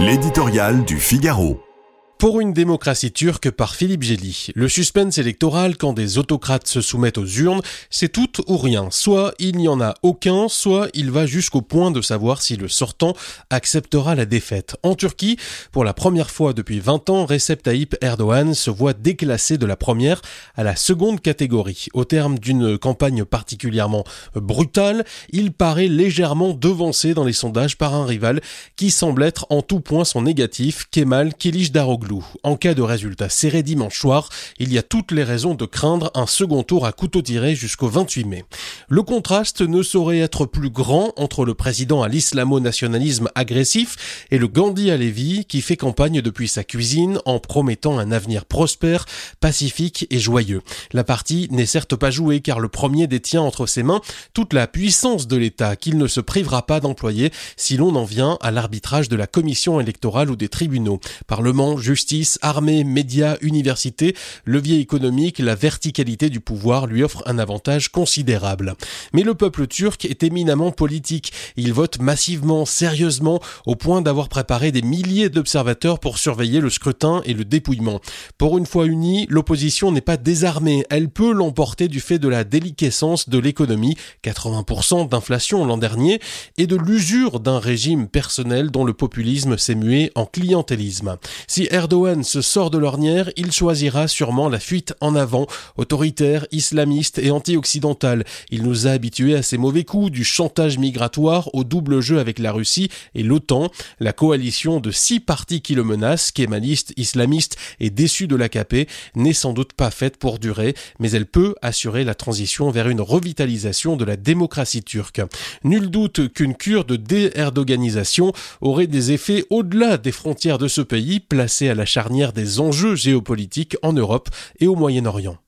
L'éditorial du Figaro. Pour une démocratie turque par Philippe Gély. Le suspense électoral quand des autocrates se soumettent aux urnes, c'est tout ou rien. Soit il n'y en a aucun, soit il va jusqu'au point de savoir si le sortant acceptera la défaite. En Turquie, pour la première fois depuis 20 ans, Recep Tayyip Erdogan se voit déclassé de la première à la seconde catégorie. Au terme d'une campagne particulièrement brutale, il paraît légèrement devancé dans les sondages par un rival qui semble être en tout point son négatif, Kemal En cas de résultat serré dimanche soir, il y a toutes les raisons de craindre un second tour à couteau tiré jusqu'au 28 mai. Le contraste ne saurait être plus grand entre le président à l'islamo-nationalisme agressif et le Gandhi à Lévis qui fait campagne depuis sa cuisine en promettant un avenir prospère, pacifique et joyeux. La partie n'est certes pas jouée car le premier détient entre ses mains toute la puissance de l'État qu'il ne se privera pas d'employer si l'on en vient à l'arbitrage de la commission électorale ou des tribunaux. Parlement, justice, armée, médias, université, levier économique, la verticalité du pouvoir lui offre un avantage considérable. Mais le peuple turc est éminemment politique. Il vote massivement, sérieusement, au point d'avoir préparé des milliers d'observateurs pour surveiller le scrutin et le dépouillement. Pour une fois unie, l'opposition n'est pas désarmée. Elle peut l'emporter du fait de la déliquescence de l'économie, 80% d'inflation l'an dernier, et de l'usure d'un régime personnel dont le populisme s'est mué en clientélisme. Si Erdogan se sort de l'ornière, il choisira sûrement la fuite en avant, autoritaire, islamiste et anti-occidental. Il nous a habitués à ces mauvais coups, du chantage migratoire au double jeu avec la Russie et l'OTAN. La coalition de six partis qui le menacent, kémalistes, islamistes et déçus de l'AKP, n'est sans doute pas faite pour durer, mais elle peut assurer la transition vers une revitalisation de la démocratie turque. Nul doute qu'une cure de dé-erdoganisation aurait des effets au-delà des frontières de ce pays, placé à la charnière des enjeux géopolitiques en Europe et au Moyen-Orient.